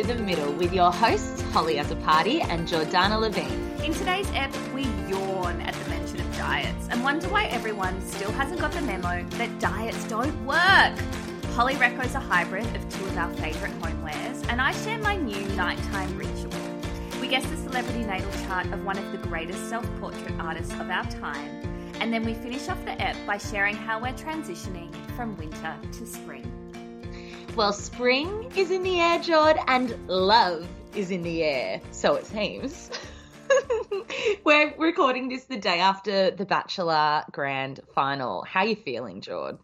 To The Middle with your hosts, Hollie Azzopardi and Jordana Levine. In today's ep, we yawn at the mention of diets and wonder why everyone still hasn't got the memo that diets don't work. Hollie Recco's a hybrid of two of our favourite homewares, and I share my new nighttime ritual. We guess the celebrity natal chart of one of the greatest self portrait artists of our time, and then we finish off the ep by sharing how we're transitioning from winter to spring. Well, spring is in the air, Jord, and love is in the air. So it seems. We're recording this the day after the Bachelor Grand Final. How are you feeling, Jord?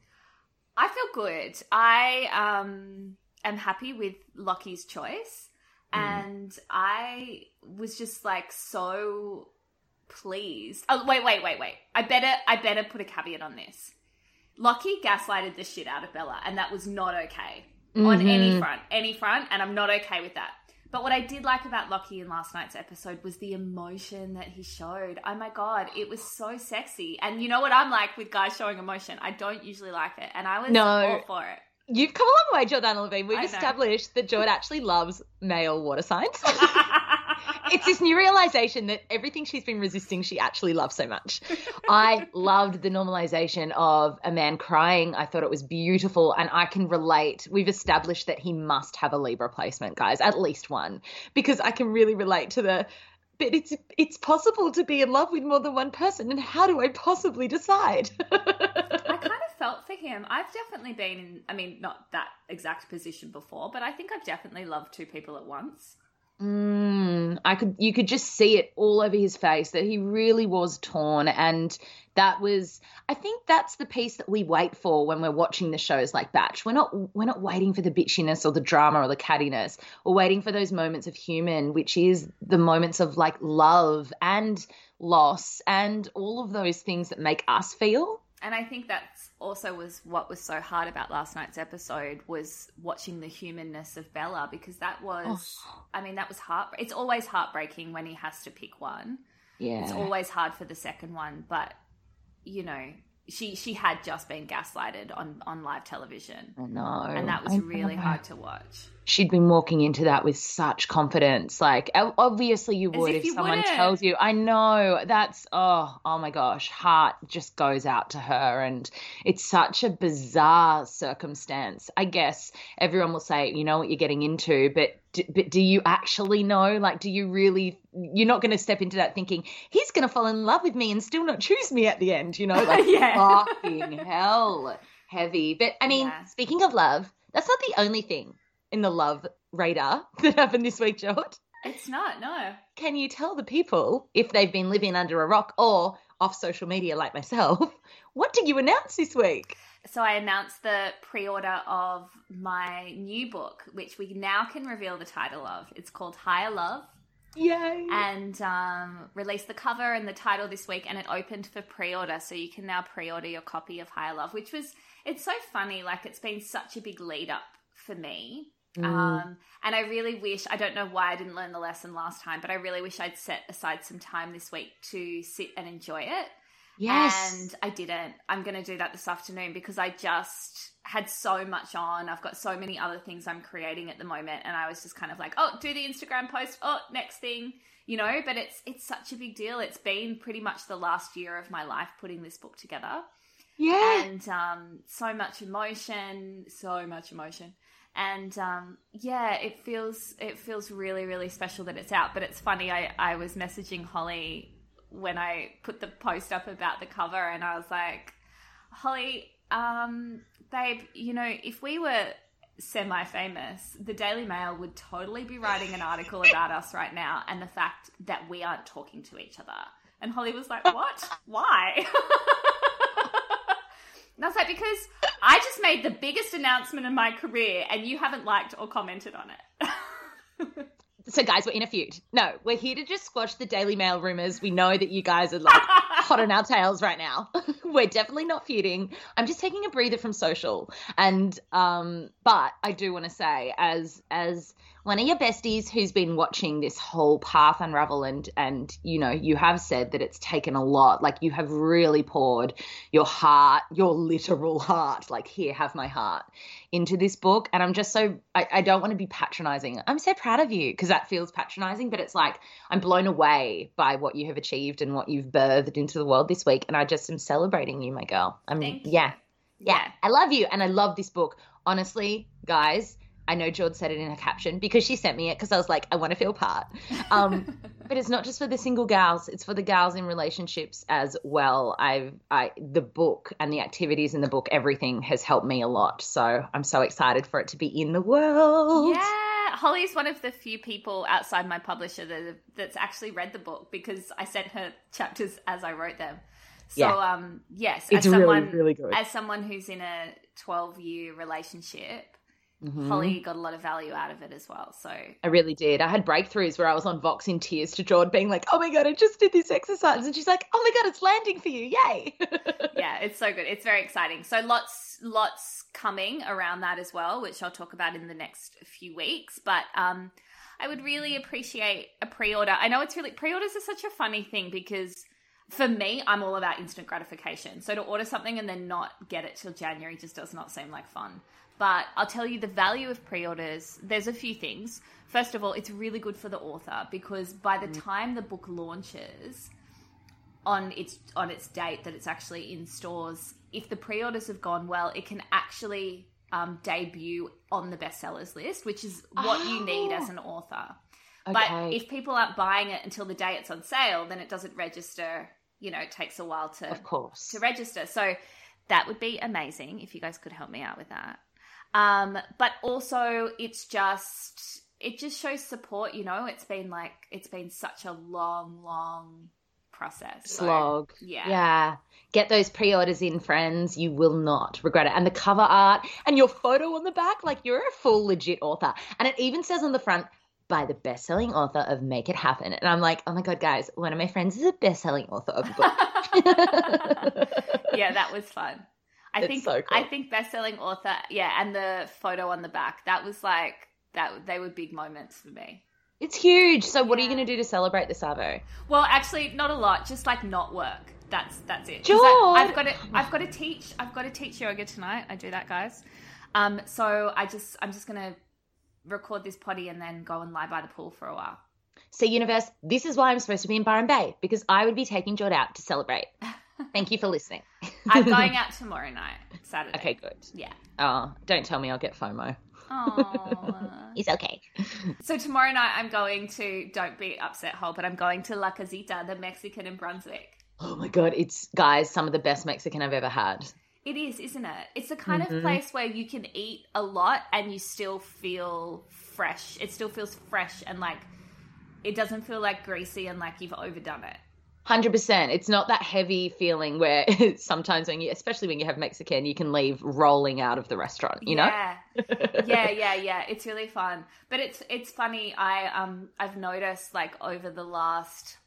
I feel good. I um, am happy with Locky's choice, and I was just like so pleased. Oh wait, wait, wait, wait! I better, I better put a caveat on this. Locky gaslighted the shit out of Bella, and that was not okay on any mm-hmm. front, any front, and I'm not okay with that. But what I did like about Locky in last night's episode was the emotion that he showed. Oh my god, it was so sexy. And you know what I'm like with guys showing emotion? I don't usually like it, and I was No. all for it. You've come a long way, Jordana Levine. We've I know. established that Jordan actually loves male water signs. it's this new realization that everything she's been resisting, she actually loves so much. I loved the normalization of a man crying. I thought it was beautiful, and I can relate. We've established that he must have a Libra placement, guys, at least one, because I can really relate to the. But it's it's possible to be in love with more than one person, and how do I possibly decide? I kind of felt for him. I've definitely been in, I mean, not that exact position before, but I think I've definitely loved two people at once. Mm, I could you could just see it all over his face that he really was torn and that was I think that's the piece that we wait for when we're watching the shows like Batch. We're not we're not waiting for the bitchiness or the drama or the cattiness. We're waiting for those moments of human, which is the moments of like love and loss and all of those things that make us feel. And I think that's also was what was so hard about last night's episode was watching the humanness of Bella because that was, oh. I mean, that was heart. It's always heartbreaking when he has to pick one. Yeah. It's always hard for the second one, but you know, she she had just been gaslighted on on live television, I know. and that was I really know. hard to watch. She'd been walking into that with such confidence. Like, obviously you would if if, you someone wouldn't. tells you. I know that's oh, oh my gosh, heart just goes out to her, and it's such a bizarre circumstance. I guess everyone will say, you know what you're getting into, but. But do you actually know? Like, do you really? You're not going to step into that thinking he's going to fall in love with me and still not choose me at the end. You know, like Yeah. fucking hell, heavy. But I mean, Yeah. speaking of love, that's not the only thing in the love radar that happened this week, George. It's not no. Can you tell the people if they've been living under a rock or off social media like myself? What did you announce this week? So I announced the pre-order of my new book, which we now can reveal the title of. It's called Higher Love. Yay! and um, released the cover and the title this week and it opened for pre-order so you can now pre-order your copy of higher love which was it's so funny like it's been such a big lead up for me um, and i really wish i don't know why i didn't learn the lesson last time but i really wish i'd set aside some time this week to sit and enjoy it yes. and I didn't. I'm going to do that this afternoon because I just had so much on. I've got so many other things I'm creating at the moment and I was just kind of like, "Oh, do the Instagram post. Oh, next thing." You know, but it's it's such a big deal. It's been pretty much the last year of my life putting this book together yeah. and um, so much emotion, so much emotion, and um, yeah, it feels it feels really really special that it's out. But it's funny, I I was messaging Hollie when I put the post up about the cover, and I was like, Hollie, um, babe, you know, if we were semi famous, the Daily Mail would totally be writing an article about us right now and the fact that we aren't talking to each other. And Hollie was like, What? Why? and I was like, Because I just made the biggest announcement in my career and you haven't liked or commented on it. so guys, we're in a feud. No, we're here to just squash the Daily Mail rumors. We know that you guys are like hot on our tails right now. we're definitely not feuding. I'm just taking a breather from social. And um but I do want to say as as one of your besties who's been watching this whole path unravel and and you know you have said that it's taken a lot. Like you have really poured your heart your literal heart like here have my heart into this book. And i'm just so i, I don't want to be patronizing. I'm so proud of you because that feels patronizing but it's like i'm blown away by what you have achieved and what you've birthed into the world this week. And i just am celebrating you my girl. I'm Thank you. yeah. Yeah. Yeah. i love you and i love this book. Honestly guys I know George said it in her caption because she sent me it because I was like, I want to feel part. Um, but it's not just for the single gals; it's for the gals in relationships as well. I've, I, the book and the activities in the book, everything has helped me a lot. So I'm so excited for it to be in the world. Yeah, Hollie's one of the few people outside my publisher that that's actually read the book because I sent her chapters as I wrote them. So Yeah. um yes, It's as really, really good. as someone who's in a 12 year relationship, Mhm. Hollie got a lot of value out of it as well. So I really did. I had breakthroughs where I was on Vox in tears to George, being like, "Oh my god, I just did this exercise," and she's like, "Oh my god, it's landing for you! Yay!" yeah, it's so good. It's very exciting. So lots lots coming around that as well, which I'll talk about in the next few weeks. But um I would really appreciate a pre-order. I know it's really pre-orders are such a funny thing because for me, I'm all about instant gratification. So to order something and then not get it till January just does not seem like fun. But I'll tell you the value of pre-orders. There's a few things. First of all, it's really good for the author because by the time the book launches, on its on its date that it's actually in stores, if the pre-orders have gone well, it can actually um, debut on the bestsellers list, which is what you need as an author. But if people aren't buying it until the day it's on sale, then it doesn't register. You know, it takes a while to of course. to register. So that would be amazing if you guys could help me out with that. Um, but also, it's just it just shows support. You know, it's been like it's been such a long, long process. So, slog. yeah. Yeah. Get those pre-orders in, friends. You will not regret it. And the cover art and your photo on the back, like you're a full legit author. And it even says on the front, by the best-selling author of Make It Happen. And I'm like, oh my god, guys, one of my friends is a best-selling author of a book. yeah, that was fun. I It's think so cool. I think best-selling author. Yeah, and the photo on the back that was like that. They were big moments for me. It's huge. So what are you going to do to celebrate the Savo? Well, actually, not a lot. Just like not work. That's that's it. George! I, have got to I've got to teach I've got to teach yoga tonight. I do that, guys. Um, so I just I'm just gonna record this potty and then go and lie by the pool for a while. So, universe, this is why I'm supposed to be in Byron Bay because I would be taking Jord out to celebrate. Thank you for listening. I'm going out tomorrow night, Saturday. Okay, good. Yeah. Oh, don't tell me I'll get FOMO. Oh. It's okay. so tomorrow night I'm going to don't be upset, Hole, but I'm going to La Casita, the Mexican in Brunswick. Oh my god, it's guys, some of the best Mexican I've ever had. It is, isn't it? It's the kind Mm-hmm. of place where you can eat a lot and you still feel fresh. It still feels fresh and like it doesn't feel like greasy and like you've overdone it. Hundred percent. It's not that heavy feeling where sometimes when you, especially when you have Mexican, you can leave rolling out of the restaurant. You know? yeah. yeah, yeah, yeah. It's really fun. But it's it's funny. I um I've noticed like over the last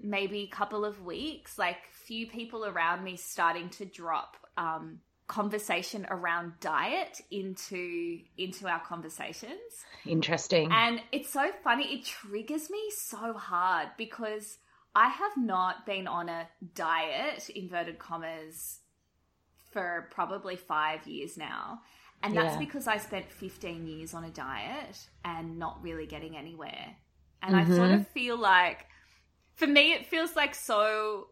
maybe couple of weeks, like few people around me starting to drop um conversation around diet into into our conversations. Interesting. And it's so funny. It triggers me so hard because I have not been on a diet, inverted commas, for probably five years now. And that's Yeah. because I spent 15 years on a diet and not really getting anywhere. And I sort of mm-hmm. feel like, for me, it feels like so.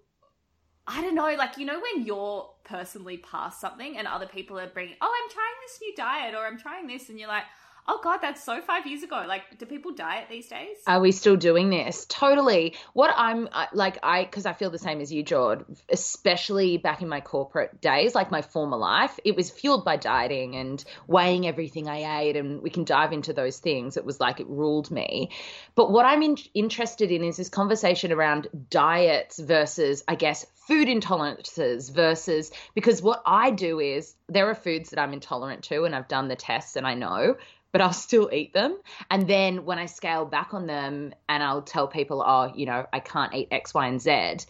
I don't know, like, you know, when you're personally past something and other people are bringing, oh, I'm trying this new diet or I'm trying this, and you're like, Oh god, that's so five years ago. Like, do people diet these days? Are we still doing this? Totally. What I'm uh, like, I because I feel the same as you, Jord. Especially back in my corporate days, like my former life, it was fueled by dieting and weighing everything I ate, and we can dive into those things. It was like it ruled me. But what I'm in, interested in is this conversation around diets versus, I guess, food intolerances versus because what I do is there are foods that I'm intolerant to, and I've done the tests and I know but I'll still eat them. And then when I scale back on them and I'll tell people, oh, you know, I can't eat X, Y, and Z,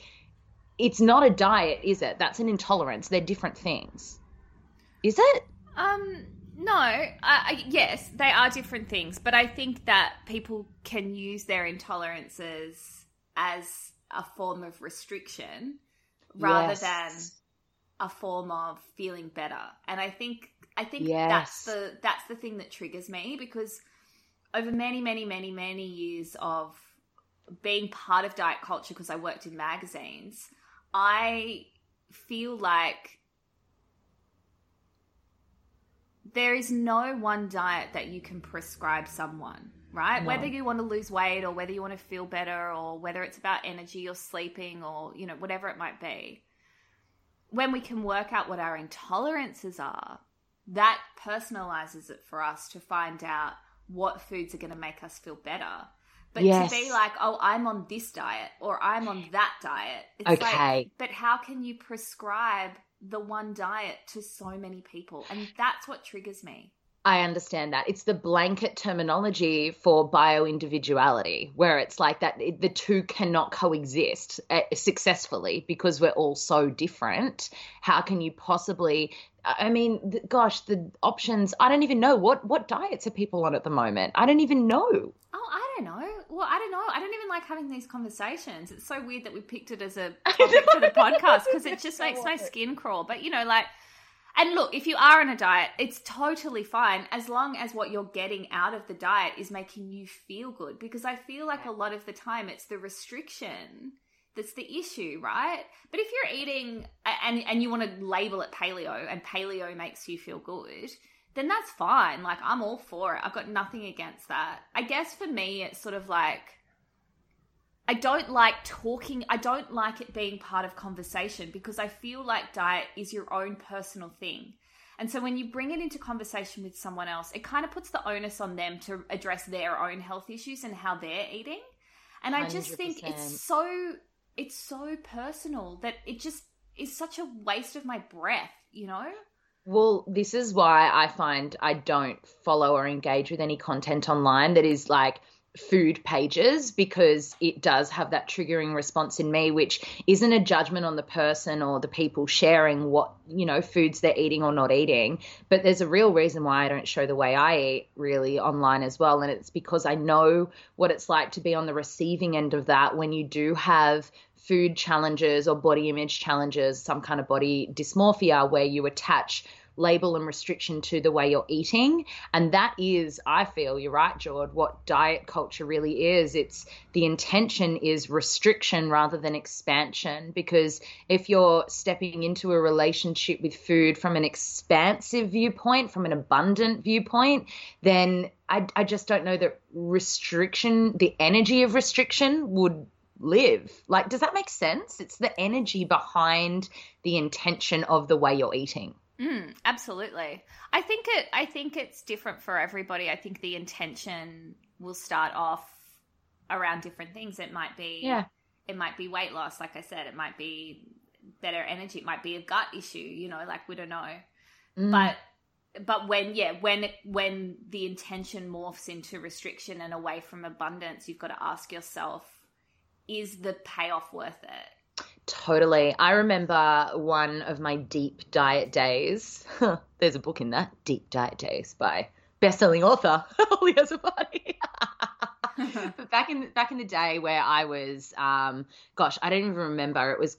it's not a diet, is it? That's an intolerance. They're different things. Is it? Um, no. I, yes, they are different things, but I think that people can use their intolerances as a form of restriction rather yes. than a form of feeling better. And I think I think yes. that's the that's the thing that triggers me because over many, many, many, many years of being part of diet culture because I worked in magazines, I feel like there is no one diet that you can prescribe someone, right? No. Whether you want to lose weight or whether you want to feel better or whether it's about energy or sleeping or, you know, whatever it might be. When we can work out what our intolerances are, that personalizes it for us to find out what foods are going to make us feel better. But yes. to be like, oh, I'm on this diet or I'm on that diet. It's okay. Like, but how can you prescribe the one diet to so many people? And that's what triggers me. I understand that. It's the blanket terminology for bio individuality, where it's like that the two cannot coexist uh, successfully because we're all so different. How can you possibly? I mean, gosh, the options. I don't even know what what diets are people on at the moment. I don't even know. Oh, I don't know. Well, I don't know. I don't even like having these conversations. It's so weird that we picked it as a topic for the podcast because it just makes my skin crawl. But you know, like and look, if you are on a diet, it's totally fine as long as what you're getting out of the diet is making you feel good. Because I feel like a lot of the time it's the restriction that's the issue, right? But if you're eating and and you want to label it paleo and paleo makes you feel good, then that's fine. Like I'm all for it. I've got nothing against that. I guess for me it's sort of like I don't like talking, I don't like it being part of conversation because I feel like diet is your own personal thing. And so when you bring it into conversation with someone else, it kind of puts the onus on them to address their own health issues and how they're eating. And I just 100%. think it's so it's so personal that it just is such a waste of my breath, you know? Well, this is why I find I don't follow or engage with any content online that is like food pages because it does have that triggering response in me which isn't a judgment on the person or the people sharing what you know foods they're eating or not eating. But there's a real reason why I don't show the way I eat really online as well. And it's because I know what it's like to be on the receiving end of that when you do have food challenges or body image challenges some kind of body dysmorphia where you attach label and restriction to the way you're eating. And that is, I feel, you're right, Jord, what diet culture really is. It's the intention is restriction rather than expansion. Because if you're stepping into a relationship with food from an expansive viewpoint, from an abundant viewpoint, then I, I just don't know that restriction, the energy of restriction would live. Like, does that make sense? It's the energy behind the intention of the way you're eating. Mm, absolutely. I think it. I think it's different for everybody. I think the intention will start off around different things. It might be. Yeah. It might be weight loss, like I said. It might be better energy. It might be a gut issue. You know, like we don't know. Mm. But but when yeah when when the intention morphs into restriction and away from abundance, you've got to ask yourself: Is the payoff worth it? Totally. I remember one of my deep diet days. There's a book in that, Deep Diet Days by best-selling author Hollie but back in back in the day where I was, um, gosh, I don't even remember. It was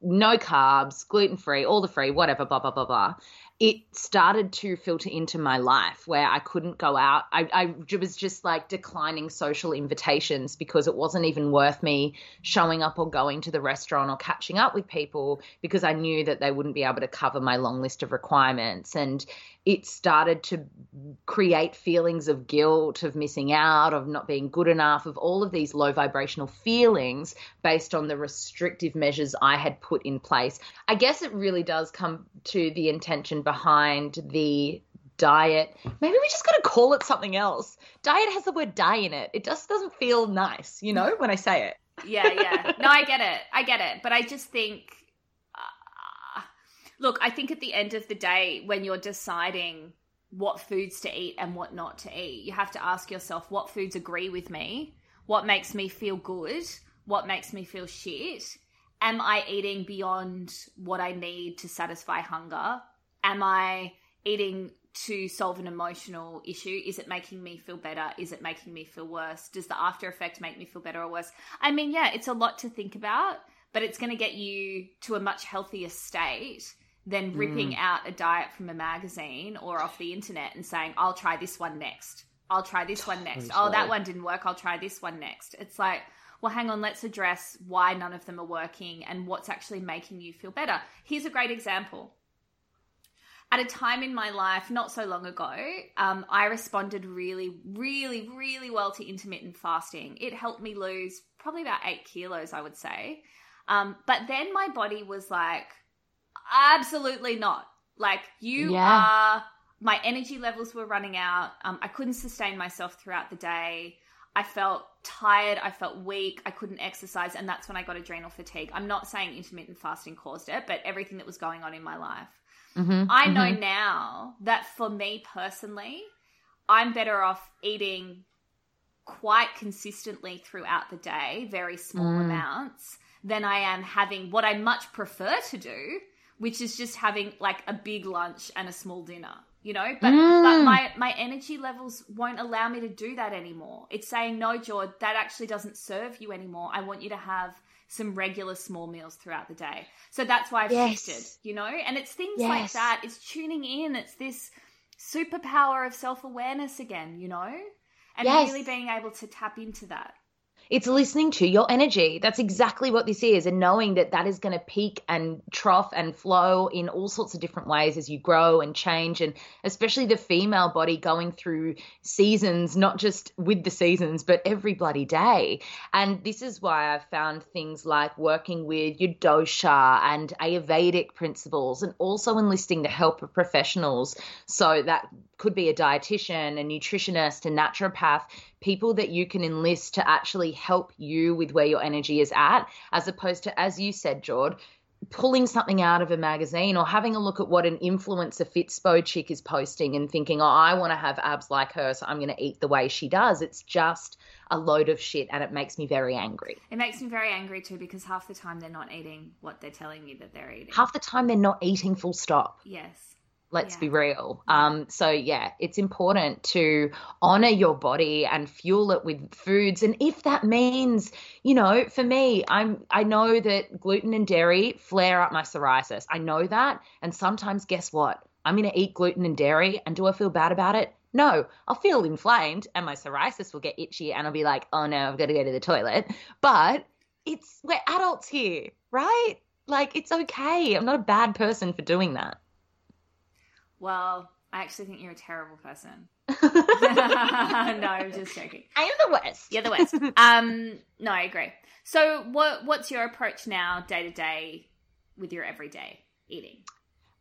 no carbs, gluten free, all the free, whatever, blah blah blah blah it started to filter into my life where I couldn't go out. I, I, was just like declining social invitations because it wasn't even worth me showing up or going to the restaurant or catching up with people because I knew that they wouldn't be able to cover my long list of requirements. And it started to create feelings of guilt, of missing out, of not being good enough, of all of these low vibrational feelings based on the restrictive measures I had put in place. I guess it really does come to the intention behind the diet. Maybe we just got to call it something else. Diet has the word die in it. It just doesn't feel nice, you know, when I say it. yeah, yeah. No, I get it. I get it. But I just think, look, I think at the end of the day, when you're deciding what foods to eat and what not to eat, you have to ask yourself what foods agree with me, what makes me feel good, what makes me feel shit. Am I eating beyond what I need to satisfy hunger? Am I eating to solve an emotional issue? Is it making me feel better? Is it making me feel worse? Does the after effect make me feel better or worse? I mean, yeah, it's a lot to think about, but it's going to get you to a much healthier state than ripping mm. out a diet from a magazine or off the internet and saying, I'll try this one next. I'll try this one next. Oh, that one didn't work. I'll try this one next. It's like, well, hang on, let's address why none of them are working and what's actually making you feel better. Here's a great example at a time in my life not so long ago, um, I responded really, really, really well to intermittent fasting. It helped me lose probably about eight kilos, I would say. Um, but then my body was like, absolutely not. Like, you yeah. are, my energy levels were running out. Um, I couldn't sustain myself throughout the day. I felt tired. I felt weak. I couldn't exercise. And that's when I got adrenal fatigue. I'm not saying intermittent fasting caused it, but everything that was going on in my life. Mm-hmm, I know mm-hmm. now that for me personally, I'm better off eating quite consistently throughout the day, very small mm. amounts, than I am having what I much prefer to do, which is just having like a big lunch and a small dinner. You know, but mm. but my my energy levels won't allow me to do that anymore. It's saying no, George, that actually doesn't serve you anymore. I want you to have some regular small meals throughout the day. So that's why I've yes. shifted, you know? And it's things yes. like that. It's tuning in. It's this superpower of self awareness again, you know? And yes. really being able to tap into that. It's listening to your energy. That's exactly what this is. And knowing that that is going to peak and trough and flow in all sorts of different ways as you grow and change. And especially the female body going through seasons, not just with the seasons, but every bloody day. And this is why I've found things like working with your dosha and Ayurvedic principles and also enlisting the help of professionals. So that could be a dietitian, a nutritionist, a naturopath, people that you can enlist to actually help you with where your energy is at, as opposed to, as you said, Jord, pulling something out of a magazine or having a look at what an influencer fitspo chick is posting and thinking, oh, I want to have abs like her, so I'm going to eat the way she does. It's just a load of shit and it makes me very angry. It makes me very angry too because half the time they're not eating what they're telling you that they're eating. Half the time they're not eating full stop. Yes. Let's yeah. be real. Um, so yeah, it's important to honor your body and fuel it with foods. And if that means, you know, for me, I'm I know that gluten and dairy flare up my psoriasis. I know that. And sometimes guess what? I'm gonna eat gluten and dairy and do I feel bad about it? No, I'll feel inflamed and my psoriasis will get itchy and I'll be like, oh no, I've got to go to the toilet. But it's we're adults here, right? Like it's okay. I'm not a bad person for doing that. Well, I actually think you're a terrible person. no, I'm just joking. I am the worst. You're the worst. um, no, I agree. So, what what's your approach now, day to day, with your everyday eating?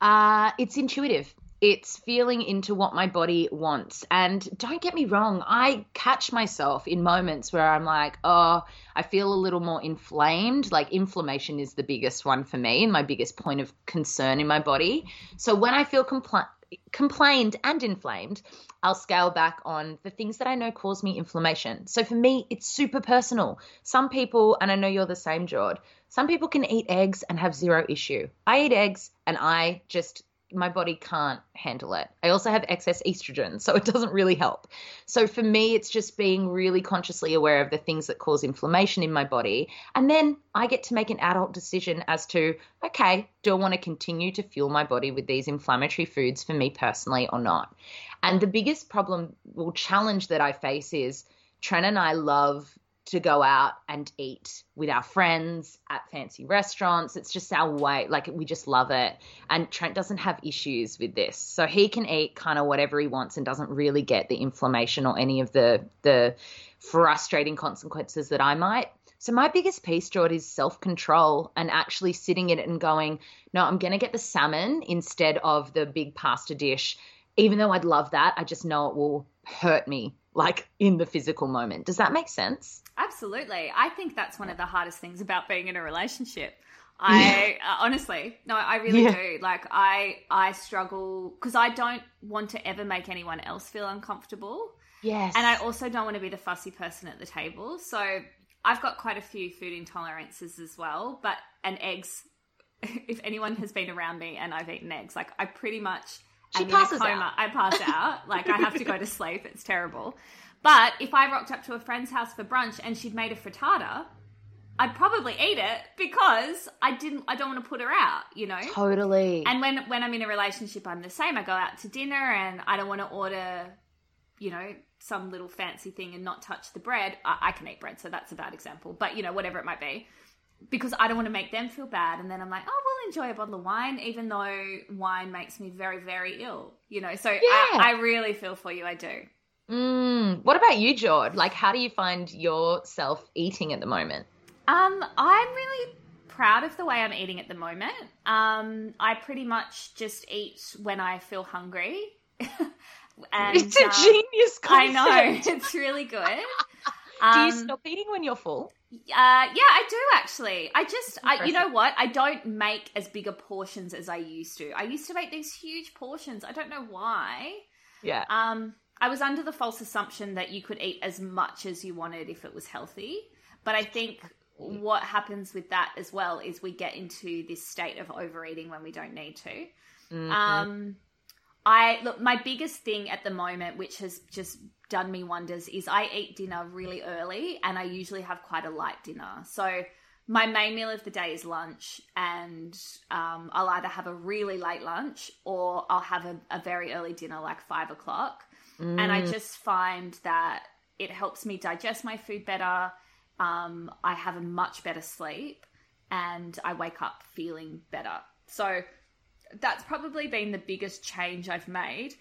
Uh, it's intuitive. It's feeling into what my body wants. And don't get me wrong, I catch myself in moments where I'm like, oh, I feel a little more inflamed. Like inflammation is the biggest one for me and my biggest point of concern in my body. So when I feel compl- complained and inflamed, I'll scale back on the things that I know cause me inflammation. So for me, it's super personal. Some people, and I know you're the same, Jord, some people can eat eggs and have zero issue. I eat eggs and I just my body can't handle it. I also have excess estrogen, so it doesn't really help. So for me, it's just being really consciously aware of the things that cause inflammation in my body. And then I get to make an adult decision as to, okay, do I want to continue to fuel my body with these inflammatory foods for me personally or not? And the biggest problem or challenge that I face is Trent and I love to go out and eat with our friends at fancy restaurants. It's just our way. Like we just love it. And Trent doesn't have issues with this. So he can eat kind of whatever he wants and doesn't really get the inflammation or any of the the frustrating consequences that I might. So my biggest piece, George, is self-control and actually sitting in it and going, no, I'm going to get the salmon instead of the big pasta dish. Even though I'd love that, I just know it will hurt me like in the physical moment. Does that make sense? Absolutely. I think that's one of the hardest things about being in a relationship. I uh, honestly, no, I really yeah. do. Like I I struggle cuz I don't want to ever make anyone else feel uncomfortable. Yes. And I also don't want to be the fussy person at the table. So I've got quite a few food intolerances as well, but and eggs if anyone has been around me and I've eaten eggs, like I pretty much she passes out. I pass out. like I have to go to sleep. It's terrible. But if I rocked up to a friend's house for brunch and she'd made a frittata, I'd probably eat it because I didn't. I don't want to put her out. You know. Totally. And when when I'm in a relationship, I'm the same. I go out to dinner and I don't want to order, you know, some little fancy thing and not touch the bread. I, I can eat bread, so that's a bad example. But you know, whatever it might be because I don't want to make them feel bad. And then I'm like, oh, we'll enjoy a bottle of wine, even though wine makes me very, very ill. You know, so yeah. I, I, really feel for you. I do. Mm. What about you, Jord? Like, how do you find yourself eating at the moment? Um, I'm really proud of the way I'm eating at the moment. Um, I pretty much just eat when I feel hungry. and, it's a um, genius concept. I know it's really good. do you um, stop eating when you're full? Uh, yeah, I do actually. I just, I, you know what? I don't make as big bigger portions as I used to. I used to make these huge portions. I don't know why. Yeah. Um, I was under the false assumption that you could eat as much as you wanted if it was healthy. But I think what happens with that as well is we get into this state of overeating when we don't need to. Mm-hmm. Um, I look, my biggest thing at the moment, which has just done me wonders is I eat dinner really early and I usually have quite a light dinner. So my main meal of the day is lunch and um, I'll either have a really late lunch or I'll have a, a very early dinner like five o'clock. Mm. And I mm. just find that it helps me digest my food better. Um, I have a much better sleep and I wake up feeling better. So that's probably been the biggest change I've made.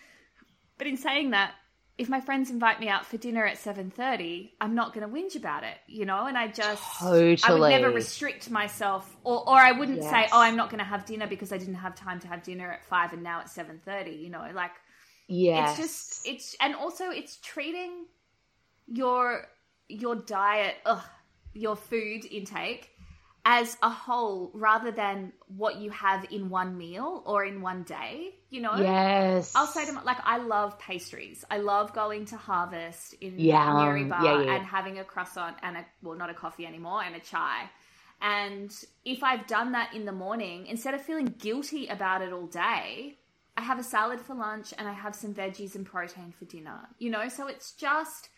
But in saying that, if my friends invite me out for dinner at 7.30 i'm not going to whinge about it you know and i just totally. i would never restrict myself or, or i wouldn't yes. say oh i'm not going to have dinner because i didn't have time to have dinner at 5 and now it's 7.30 you know like yeah it's just it's and also it's treating your your diet ugh, your food intake as a whole rather than what you have in one meal or in one day, you know? Yes. I'll say to them, like, I love pastries. I love going to Harvest in yeah, Newrybar yeah, yeah. and having a croissant and a, well, not a coffee anymore, and a chai. And if I've done that in the morning, instead of feeling guilty about it all day, I have a salad for lunch and I have some veggies and protein for dinner, you know? So it's just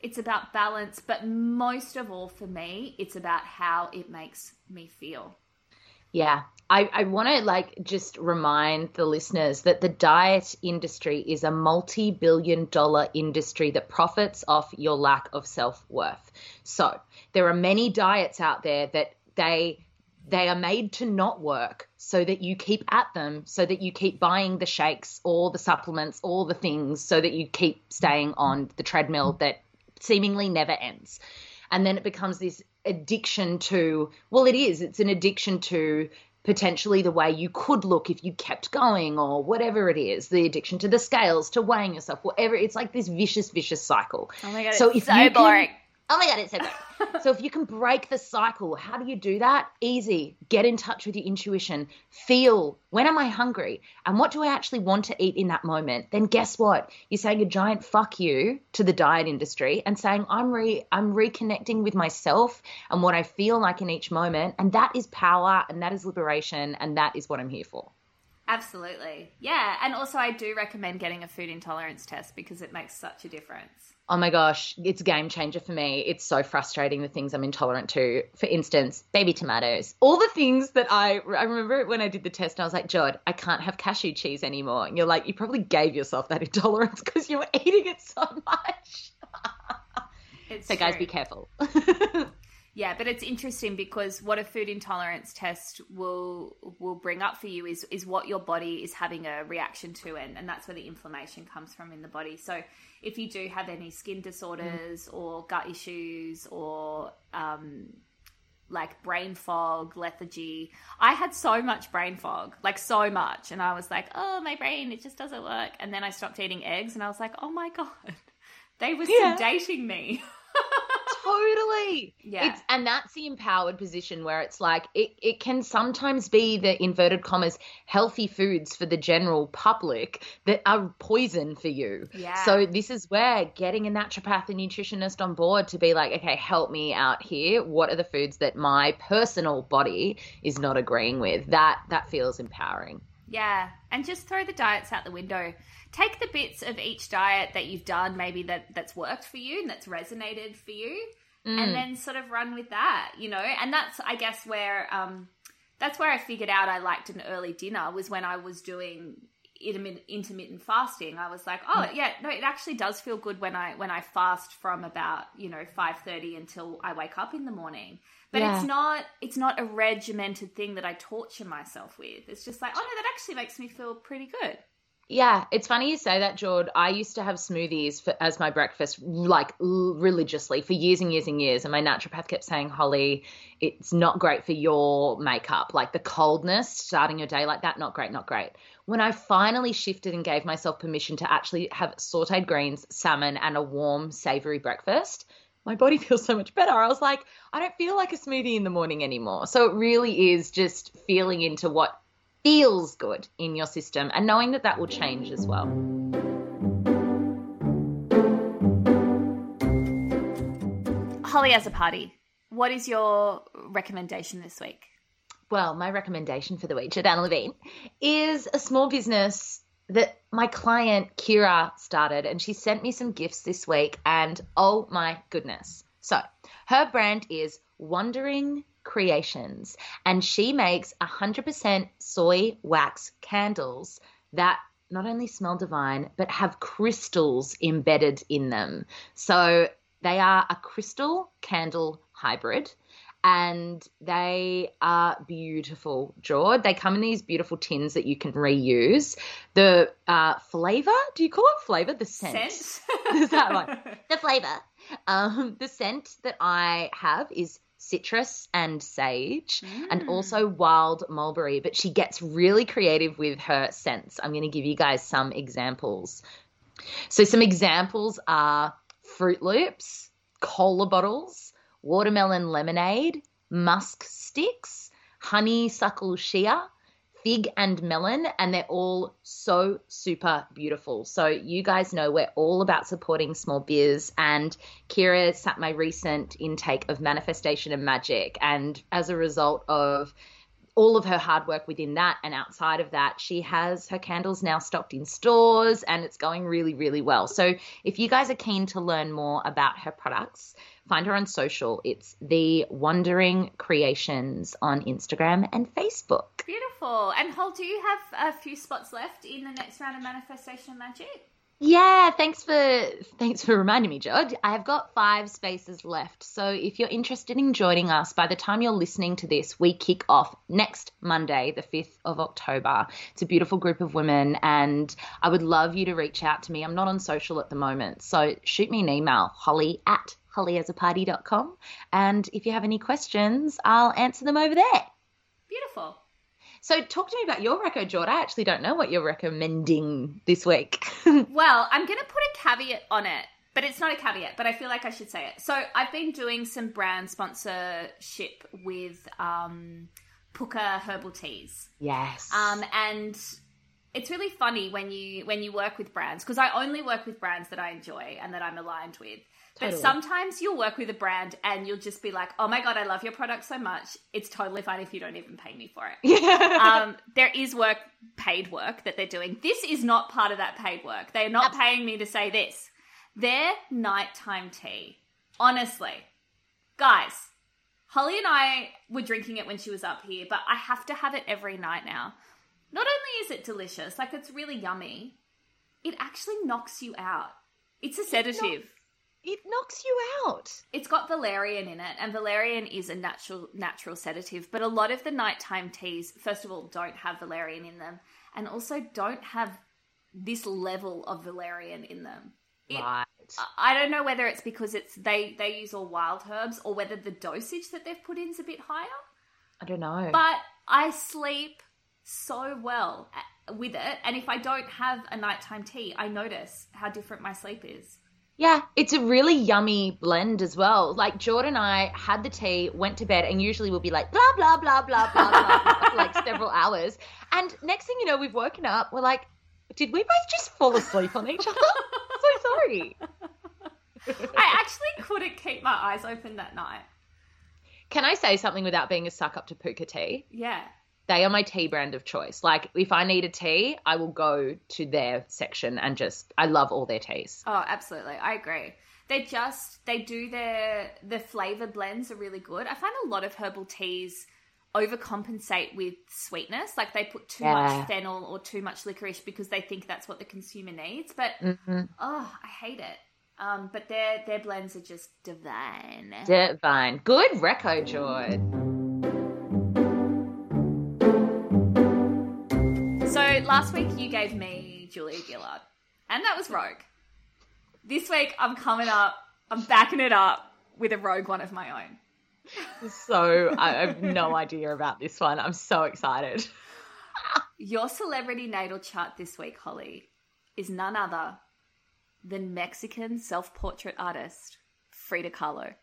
it's about balance, but most of all for me, it's about how it makes me feel. Yeah. I, I want to like just remind the listeners that the diet industry is a multi billion dollar industry that profits off your lack of self worth. So there are many diets out there that they they are made to not work so that you keep at them so that you keep buying the shakes all the supplements all the things so that you keep staying on the treadmill that seemingly never ends. And then it becomes this addiction to, well, it is, it's an addiction to potentially the way you could look if you kept going or whatever it is the addiction to the scales to weighing yourself whatever. It's like this vicious vicious cycle. Oh my god so if so you boring. can, Oh my God, it's so great. so if you can break the cycle, how do you do that? Easy. Get in touch with your intuition. Feel when am I hungry? And what do I actually want to eat in that moment? Then guess what? You're saying a giant fuck you to the diet industry and saying I'm re I'm reconnecting with myself and what I feel like in each moment. And that is power and that is liberation and that is what I'm here for. Absolutely. Yeah. And also I do recommend getting a food intolerance test because it makes such a difference oh my gosh, it's a game changer for me. It's so frustrating the things I'm intolerant to. For instance, baby tomatoes. All the things that I I remember when I did the test, I was like, Jod, I can't have cashew cheese anymore. And you're like, you probably gave yourself that intolerance because you were eating it so much. It's so, guys, true. be careful. Yeah, but it's interesting because what a food intolerance test will will bring up for you is is what your body is having a reaction to, and, and that's where the inflammation comes from in the body. So if you do have any skin disorders or gut issues or um, like brain fog, lethargy, I had so much brain fog, like so much, and I was like, oh, my brain, it just doesn't work. And then I stopped eating eggs, and I was like, oh my god, they were Yeah. sedating me. totally. Yeah. It's and that's the empowered position where it's like it, it can sometimes be the inverted commas healthy foods for the general public that are poison for you. Yeah. So this is where getting a naturopath and nutritionist on board to be like, okay, help me out here. What are the foods that my personal body is not agreeing with? That that feels empowering. Yeah, and just throw the diets out the window. Take the bits of each diet that you've done, maybe that that's worked for you and that's resonated for you, and then sort of run with that, you know. And that's, I guess, where um, that's where I figured out I liked an early dinner was when I was doing intermittent, intermittent fasting. I was like, oh yeah, no, it actually does feel good when I when I fast from about you know five thirty until I wake up in the morning. But Yeah. it's not it's not a regimented thing that I torture myself with. It's just like, oh no, that actually makes me feel pretty good. Yeah, it's funny you say that, Jord. I used to have smoothies for, as my breakfast, like religiously for years and years and years. And my naturopath kept saying, Hollie, it's not great for your makeup. Like the coldness, starting your day like that, not great, not great. When I finally shifted and gave myself permission to actually have sauteed greens, salmon, and a warm, savory breakfast, my body feels so much better. I was like, I don't feel like a smoothie in the morning anymore. So it really is just feeling into what feels good in your system and knowing that that will change as well. Hollie Azzopardi. What is your recommendation this week? Well, my recommendation for the week, Jordana Levine, is a small business that my client Kira started, and she sent me some gifts this week. And oh my goodness. So, her brand is Wandering Creations, and she makes 100% soy wax candles that not only smell divine, but have crystals embedded in them. So, they are a crystal candle hybrid and they are beautiful, Jord. They come in these beautiful tins that you can reuse. The uh, flavor, do you call it flavor? The scent. Scent? Is that right? The flavor. Um, the scent that I have is citrus and sage and mm. also wild mulberry, but she gets really creative with her scents. I'm going to give you guys some examples. So, some examples are Fruit Loops, cola bottles, watermelon lemonade, musk sticks, honeysuckle shea, fig and melon, and they're all so super beautiful. So, you guys know we're all about supporting small biz, and Kira sat my recent intake of manifestation and magic, and as a result of all of her hard work within that and outside of that, she has her candles now stocked in stores and it's going really, really well. So if you guys are keen to learn more about her products, find her on social. It's the Wandering Creations on Instagram and Facebook. Beautiful. And Hol, do you have a few spots left in the next round of Manifestation Magic? Yeah, thanks for thanks for reminding me, George. I have got five spaces left. So if you're interested in joining us, by the time you're listening to this, we kick off next Monday, the 5th of October. It's a beautiful group of women and I would love you to reach out to me. I'm not on social at the moment. So shoot me an email, hollie at hollieazzopardi.com. And if you have any questions, I'll answer them over there. Beautiful. So talk to me about your record, George. I actually don't know what you're recommending this week. Well, I'm going to put a caveat on it, but it's not a caveat, but I feel like I should say it. So I've been doing some brand sponsorship with um, Pukka Herbal Teas. yes. Um, and it's really funny when you when you work with brands because I only work with brands that I enjoy and that I'm aligned with. But sometimes you'll work with a brand and you'll just be like, "Oh my god, I love your product so much. It's totally fine if you don't even pay me for it." um, there is work, paid work that they're doing. This is not part of that paid work. They are not paying me to say this. Their nighttime tea, honestly, guys. Hollie and I were drinking it when she was up here, but I have to have it every night now. Not only is it delicious, like it's really yummy, it actually knocks you out. It's a sedative. It knocks you out. It's got valerian in it, and valerian is a natural natural sedative. But a lot of the nighttime teas, first of all, don't have valerian in them, and also don't have this level of valerian in them. It, right. I don't know whether it's because it's they they use all wild herbs or whether the dosage that they've put in is a bit higher. I don't know. But I sleep so well uh, with it, and if I don't have a nighttime tea, I notice how different my sleep is. Yeah, it's a really yummy blend as well. Like Jordan and I had the tea, went to bed, and usually we'll be like blah blah blah blah blah blah for like several hours. And next thing you know, we've woken up. We're like, did we both just fall asleep on each other? so sorry. I actually couldn't keep my eyes open that night. Can I say something without being a suck up to Pukka tea? Yeah. They are my tea brand of choice. Like if I need a tea, I will go to their section and just I love all their teas. Oh, absolutely. I agree. They just they do their the flavor blends are really good. I find a lot of herbal teas overcompensate with sweetness. Like they put too Yeah. much fennel or too much licorice because they think that's what the consumer needs. But Mhm. oh, I hate it. Um, but their their blends are just divine. Divine. Good reco, Jord. Last week you gave me Julia Gillard, and that was Rogue. This week I'm coming up, I'm backing it up with a Rogue one of my own. So I have no idea about this one. I'm so excited. Your celebrity natal chart this week, Hollie, is none other than Mexican self-portrait artist Frida Kahlo.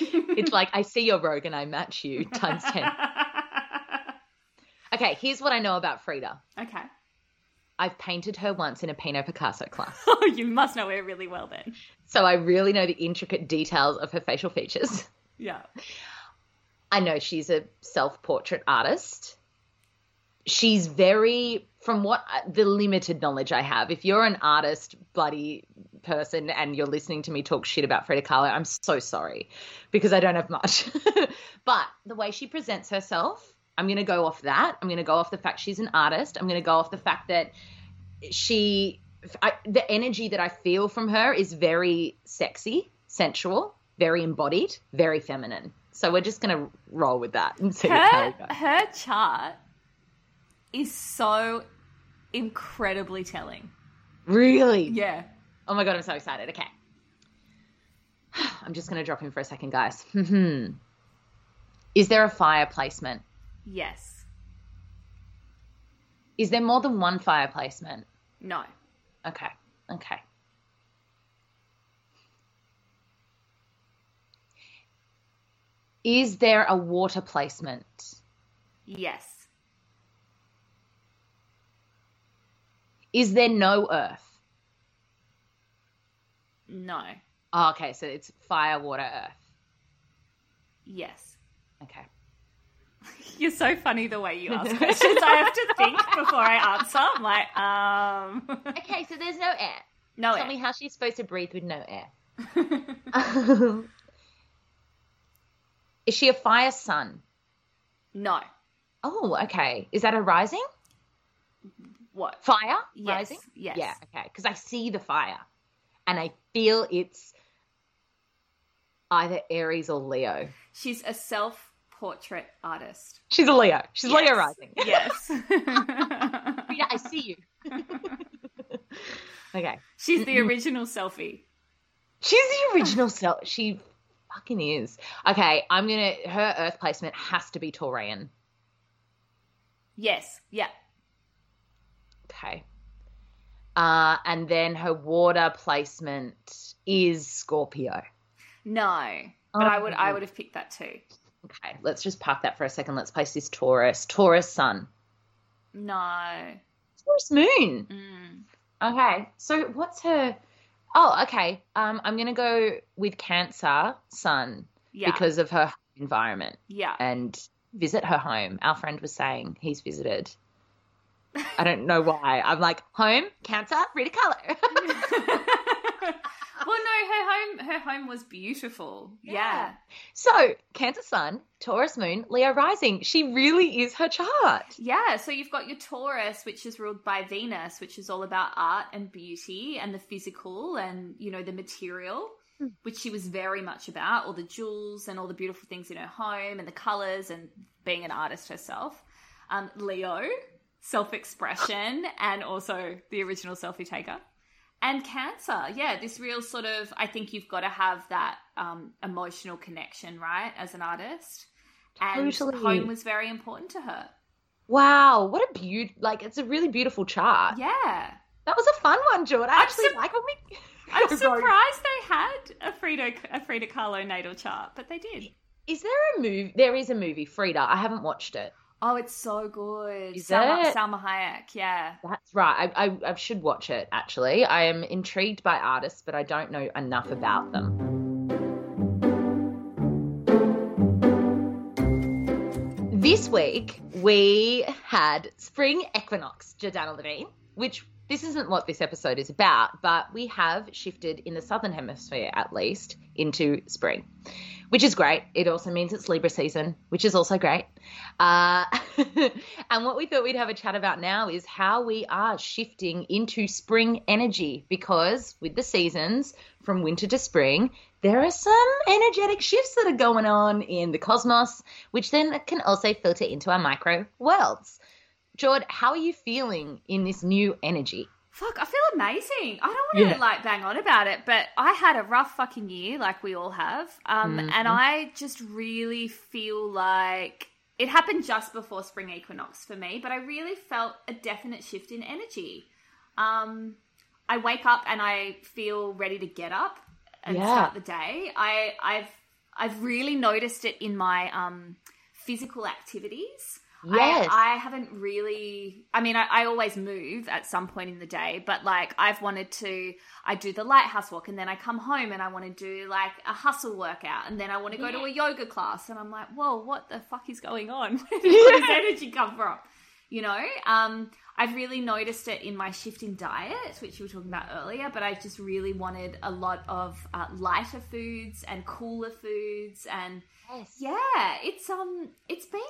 It's like I see your rogue and I match you times 10. Okay, here's what I know about Frida. okay. I've painted her once in a Pinot Picasso class. Oh, you must know her really well then. So I really know the intricate details of her facial features. Yeah. I know she's a self portrait artist. She's very, from what the limited knowledge I have, if you're an artist, bloody person, and you're listening to me talk shit about Frida Kahlo, I'm so sorry because I don't have much. but the way she presents herself, I'm going to go off that. I'm going to go off the fact she's an artist. I'm going to go off the fact that she, I, the energy that I feel from her is very sexy, sensual, very embodied, very feminine. So we're just going to roll with that and see Her, her chart is so incredibly telling. Really? Yeah. Oh my god, I'm so excited. Okay. I'm just going to drop in for a second, guys. Hmm. Is there a fire placement? Yes. Is there more than one fire placement? No. Okay. Okay. Is there a water placement? Yes. Is there no earth? No. Oh, okay, so it's fire, water, earth. Yes. Okay. You're so funny the way you ask questions. I have to think before I answer. I'm like, um, Okay, so there's no air. no. Tell me how she's supposed to breathe with no air. Is she a fire sun? no. Oh, okay. Is that a rising? What? Fire? Yes, Rising? yes. Yeah, okay. Because I see the fire and I feel it's either Aries or Leo. She's a self-portrait artist. She's a Leo. She's Leo rising. Yes. Yeah, I see you. okay. She's the original selfie. She's the original self. She fucking is. Okay, I'm gonna. Her Earth placement has to be Taurian. Yes. Yeah. Okay. Uh, and then her water placement is Scorpio. No. But I would. I would have picked that too. Okay, let's just park that for a second. Let's place this Taurus. Taurus Sun. No. Taurus Moon. Mm. Okay, so what's her? Oh, okay. Um, I'm gonna go with Cancer Sun Yeah. because of her environment yeah. and visit her home. Our friend was saying he's visited. I don't know why. I'm like home, Cancer, Frida Kahlo. well, no, her home her home was beautiful. Yeah. yeah. So Cancer Sun, Taurus Moon, Leo Rising. She really is her chart. Yeah. So you've got your Taurus, which is ruled by Venus, which is all about art and beauty and the physical and you know the material. Hmm. Which she was very much about, all the jewels and all the beautiful things in her home and the colors and being an artist herself. Um, Leo, self expression, and also the original selfie taker and cancer yeah this real sort of i think you've got to have that um, emotional connection right as an artist. And totally. home was very important to her. Wow what a beaut like it's a really beautiful chart. Yeah. That was a fun one jordan. I actually su- like when we i'm surprised they had a frida a frida kahlo natal chart but they did. Is there a movie there is a movie frida. I haven't watched it Oh, it's so good. Is Salma, it? Salma Hayek, yeah. That's right. I, I, I should watch it, actually. I am intrigued by artists, but I don't know enough about them. This week, we had spring equinox, Jordana Levine, which this isn't what this episode is about, but we have shifted in the southern hemisphere at least into spring which is great. It also means it's Libra season, which is also great. Uh, and what we thought we'd have a chat about now is how we are shifting into spring energy because with the seasons from winter to spring, there are some energetic shifts that are going on in the cosmos, which then can also filter into our micro worlds. Jord, how are you feeling in this new energy? Fuck, I feel amazing. I don't want to yeah. like bang on about it, but I had a rough fucking year, like we all have. Um, mm-hmm. and I just really feel like it happened just before spring equinox for me, but I really felt a definite shift in energy. Um, I wake up and I feel ready to get up and yeah. start the day. I, I've I've really noticed it in my um, physical activities. Yes. I, I haven't really, I mean, I, I, always move at some point in the day, but like I've wanted to, I do the lighthouse walk and then I come home and I want to do like a hustle workout and then I want to go yeah. to a yoga class and I'm like, whoa, what the fuck is going on? Where does energy come from? You know, um, I've really noticed it in my shift in diet, which you were talking about earlier, but I just really wanted a lot of uh, lighter foods and cooler foods and yes. yeah, it's um it's been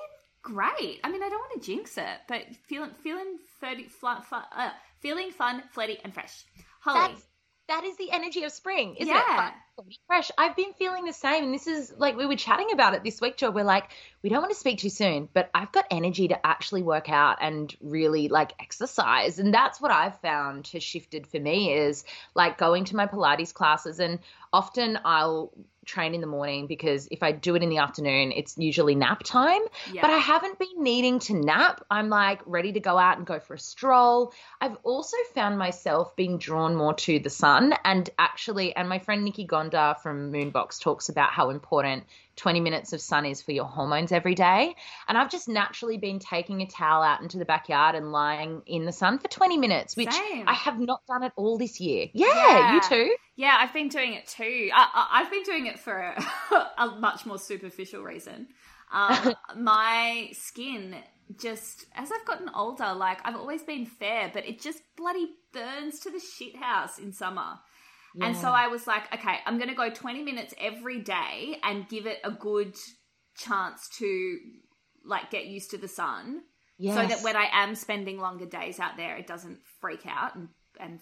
great. I mean, I don't want to jinx it, but feeling feeling flirty, fl- fl- uh, feeling fun, flirty, and fresh. Hollie. That's, that is the energy of spring, isn't yeah. it? Fun, fresh. I've been feeling the same, and this is like we were chatting about it this week, Joe. We're like, we don't want to speak too soon, but I've got energy to actually work out and really like exercise, and that's what I've found has shifted for me is like going to my Pilates classes, and often I'll train in the morning because if I do it in the afternoon, it's usually nap time. Yeah. But I haven't been needing to nap. I'm like ready to go out and go for a stroll. I've also found myself being drawn more to the sun and actually, and my friend Nikki Gonda from Moonbox talks about how important 20 minutes of sun is for your hormones every day. And I've just naturally been taking a towel out into the backyard and lying in the sun for 20 minutes, which Same. I have not done it all this year. Yeah, yeah, you too. Yeah, I've been doing it too. I, have been doing it for a, a, much more superficial reason. Um, my skin just as I've gotten older, like I've always been fair, but it just bloody burns to the shit house in summer. Yeah. And so I was like, okay, I'm going to go 20 minutes every day and give it a good chance to like get used to the sun. Yes. So that when I am spending longer days out there, it doesn't freak out and, and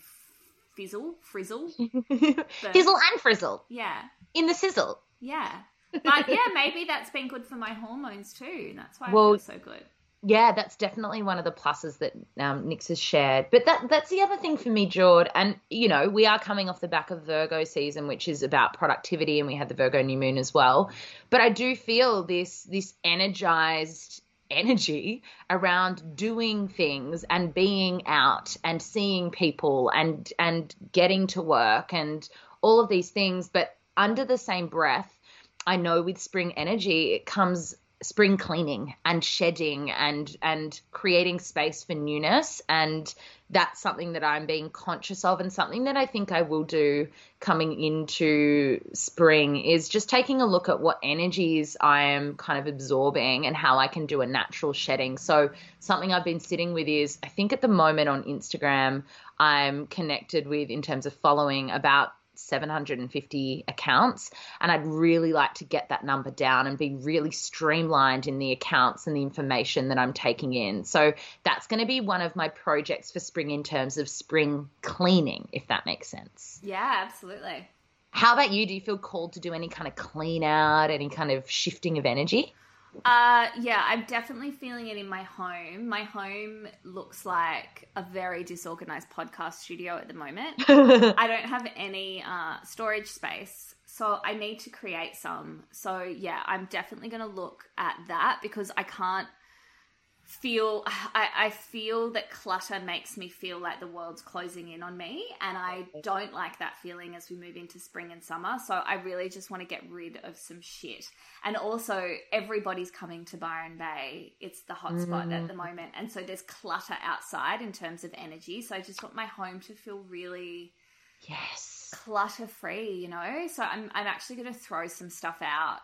fizzle, frizzle. fizzle and frizzle. Yeah. In the sizzle. Yeah. But yeah, maybe that's been good for my hormones too. That's why well, I feel so good yeah, that's definitely one of the pluses that um, Nix has shared. But that that's the other thing for me, Jord. And you know, we are coming off the back of Virgo season, which is about productivity, and we had the Virgo new moon as well. But I do feel this this energized energy around doing things and being out and seeing people and and getting to work and all of these things. But under the same breath, I know with spring energy, it comes spring cleaning and shedding and and creating space for newness and that's something that I'm being conscious of and something that I think I will do coming into spring is just taking a look at what energies I am kind of absorbing and how I can do a natural shedding. So something I've been sitting with is I think at the moment on Instagram I'm connected with in terms of following about 750 accounts. And I'd really like to get that number down and be really streamlined in the accounts and the information that I'm taking in. So that's going to be one of my projects for spring in terms of spring cleaning, if that makes sense. Yeah, absolutely. How about you? Do you feel called to do any kind of clean out, any kind of shifting of energy? Uh, yeah, I'm definitely feeling it in my home. My home looks like a very disorganized podcast studio at the moment. I don't have any uh, storage space, so I need to create some. So, yeah, I'm definitely going to look at that because I can't feel I, I feel that clutter makes me feel like the world's closing in on me and I don't like that feeling as we move into spring and summer. So I really just want to get rid of some shit. And also everybody's coming to Byron Bay. It's the hotspot mm. at the mm. moment. And so there's clutter outside in terms of energy. So I just want my home to feel really yes. clutter free you know? So I'm, I'm actually going to throw some stuff out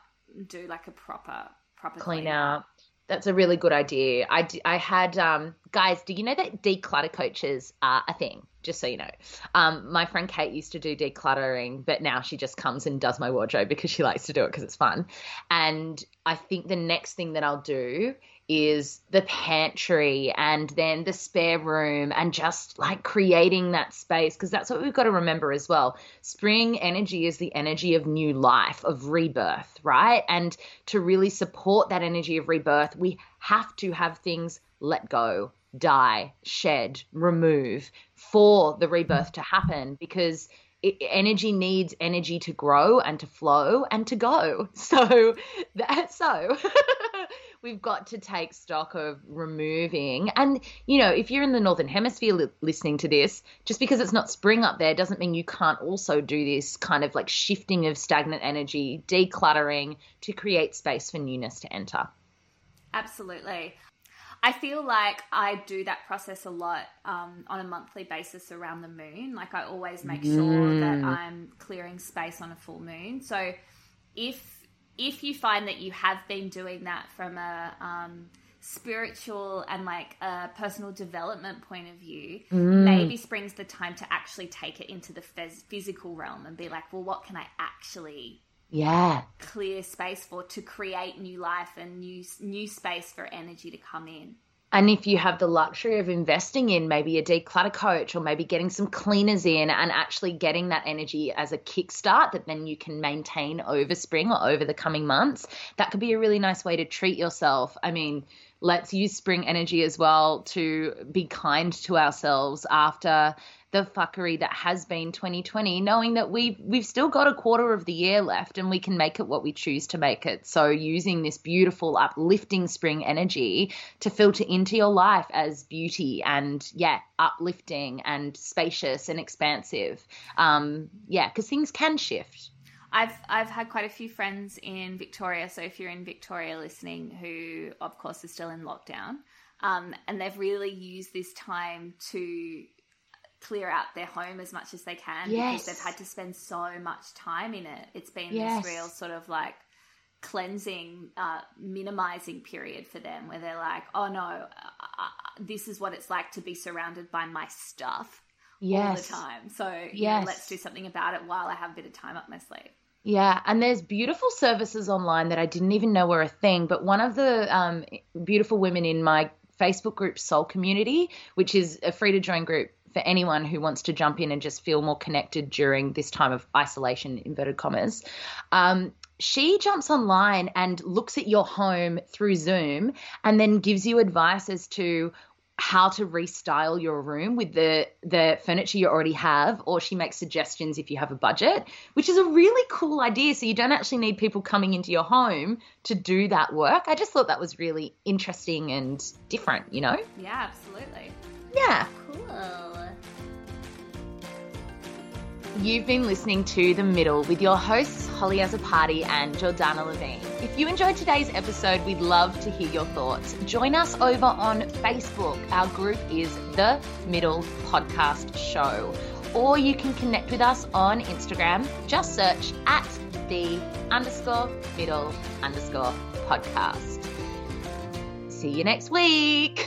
do like a proper proper clean, clean out that's a really good idea. I, I had, um, guys, do you know that declutter coaches are a thing? Just so you know. Um, my friend Kate used to do decluttering, but now she just comes and does my wardrobe because she likes to do it because it's fun. And I think the next thing that I'll do is the pantry and then the spare room and just like creating that space because that's what we've got to remember as well. Spring energy is the energy of new life, of rebirth, right? And to really support that energy of rebirth, we have to have things let go, die, shed, remove for the rebirth to happen because it, energy needs energy to grow and to flow and to go. So that's so we've got to take stock of removing. And, you know, if you're in the Northern Hemisphere li- listening to this, just because it's not spring up there doesn't mean you can't also do this kind of like shifting of stagnant energy, decluttering to create space for newness to enter. Absolutely. I feel like I do that process a lot um, on a monthly basis around the moon. Like I always make sure mm. that I'm clearing space on a full moon. So if if you find that you have been doing that from a um, spiritual and like a personal development point of view, mm. maybe spring's the time to actually take it into the phys- physical realm and be like, well, what can I actually yeah clear space for to create new life and new new space for energy to come in and if you have the luxury of investing in maybe a declutter coach or maybe getting some cleaners in and actually getting that energy as a kickstart that then you can maintain over spring or over the coming months, that could be a really nice way to treat yourself. I mean, let's use spring energy as well to be kind to ourselves after the fuckery that has been 2020 knowing that we've we've still got a quarter of the year left and we can make it what we choose to make it. So using this beautiful uplifting spring energy to filter into your life as beauty and yeah uplifting and spacious and expansive. Um yeah because things can shift. I've I've had quite a few friends in Victoria. So if you're in Victoria listening, who of course is still in lockdown, um, and they've really used this time to clear out their home as much as they can yes. because they've had to spend so much time in it. It's been yes. this real sort of like cleansing, uh, minimizing period for them where they're like, oh no, uh, uh, this is what it's like to be surrounded by my stuff yes. all the time. So, yeah, know, let's do something about it while I have a bit of time up my sleeve. Yeah, and there's beautiful services online that I didn't even know were a thing. But one of the um, beautiful women in my Facebook group, Soul Community, which is a free to join group for anyone who wants to jump in and just feel more connected during this time of isolation, inverted commas. Um, she jumps online and looks at your home through Zoom and then gives you advice as to how to restyle your room with the the furniture you already have or she makes suggestions if you have a budget which is a really cool idea. So you don't actually need people coming into your home to do that work. I just thought that was really interesting and different you know? Yeah absolutely yeah cool You've been listening to The Middle with your hosts, Hollie Azzopardi and Jordana Levine. If you enjoyed today's episode, we'd love to hear your thoughts. Join us over on Facebook. Our group is The Middle Podcast Show. Or you can connect with us on Instagram. Just search at the underscore middle underscore podcast. See you next week.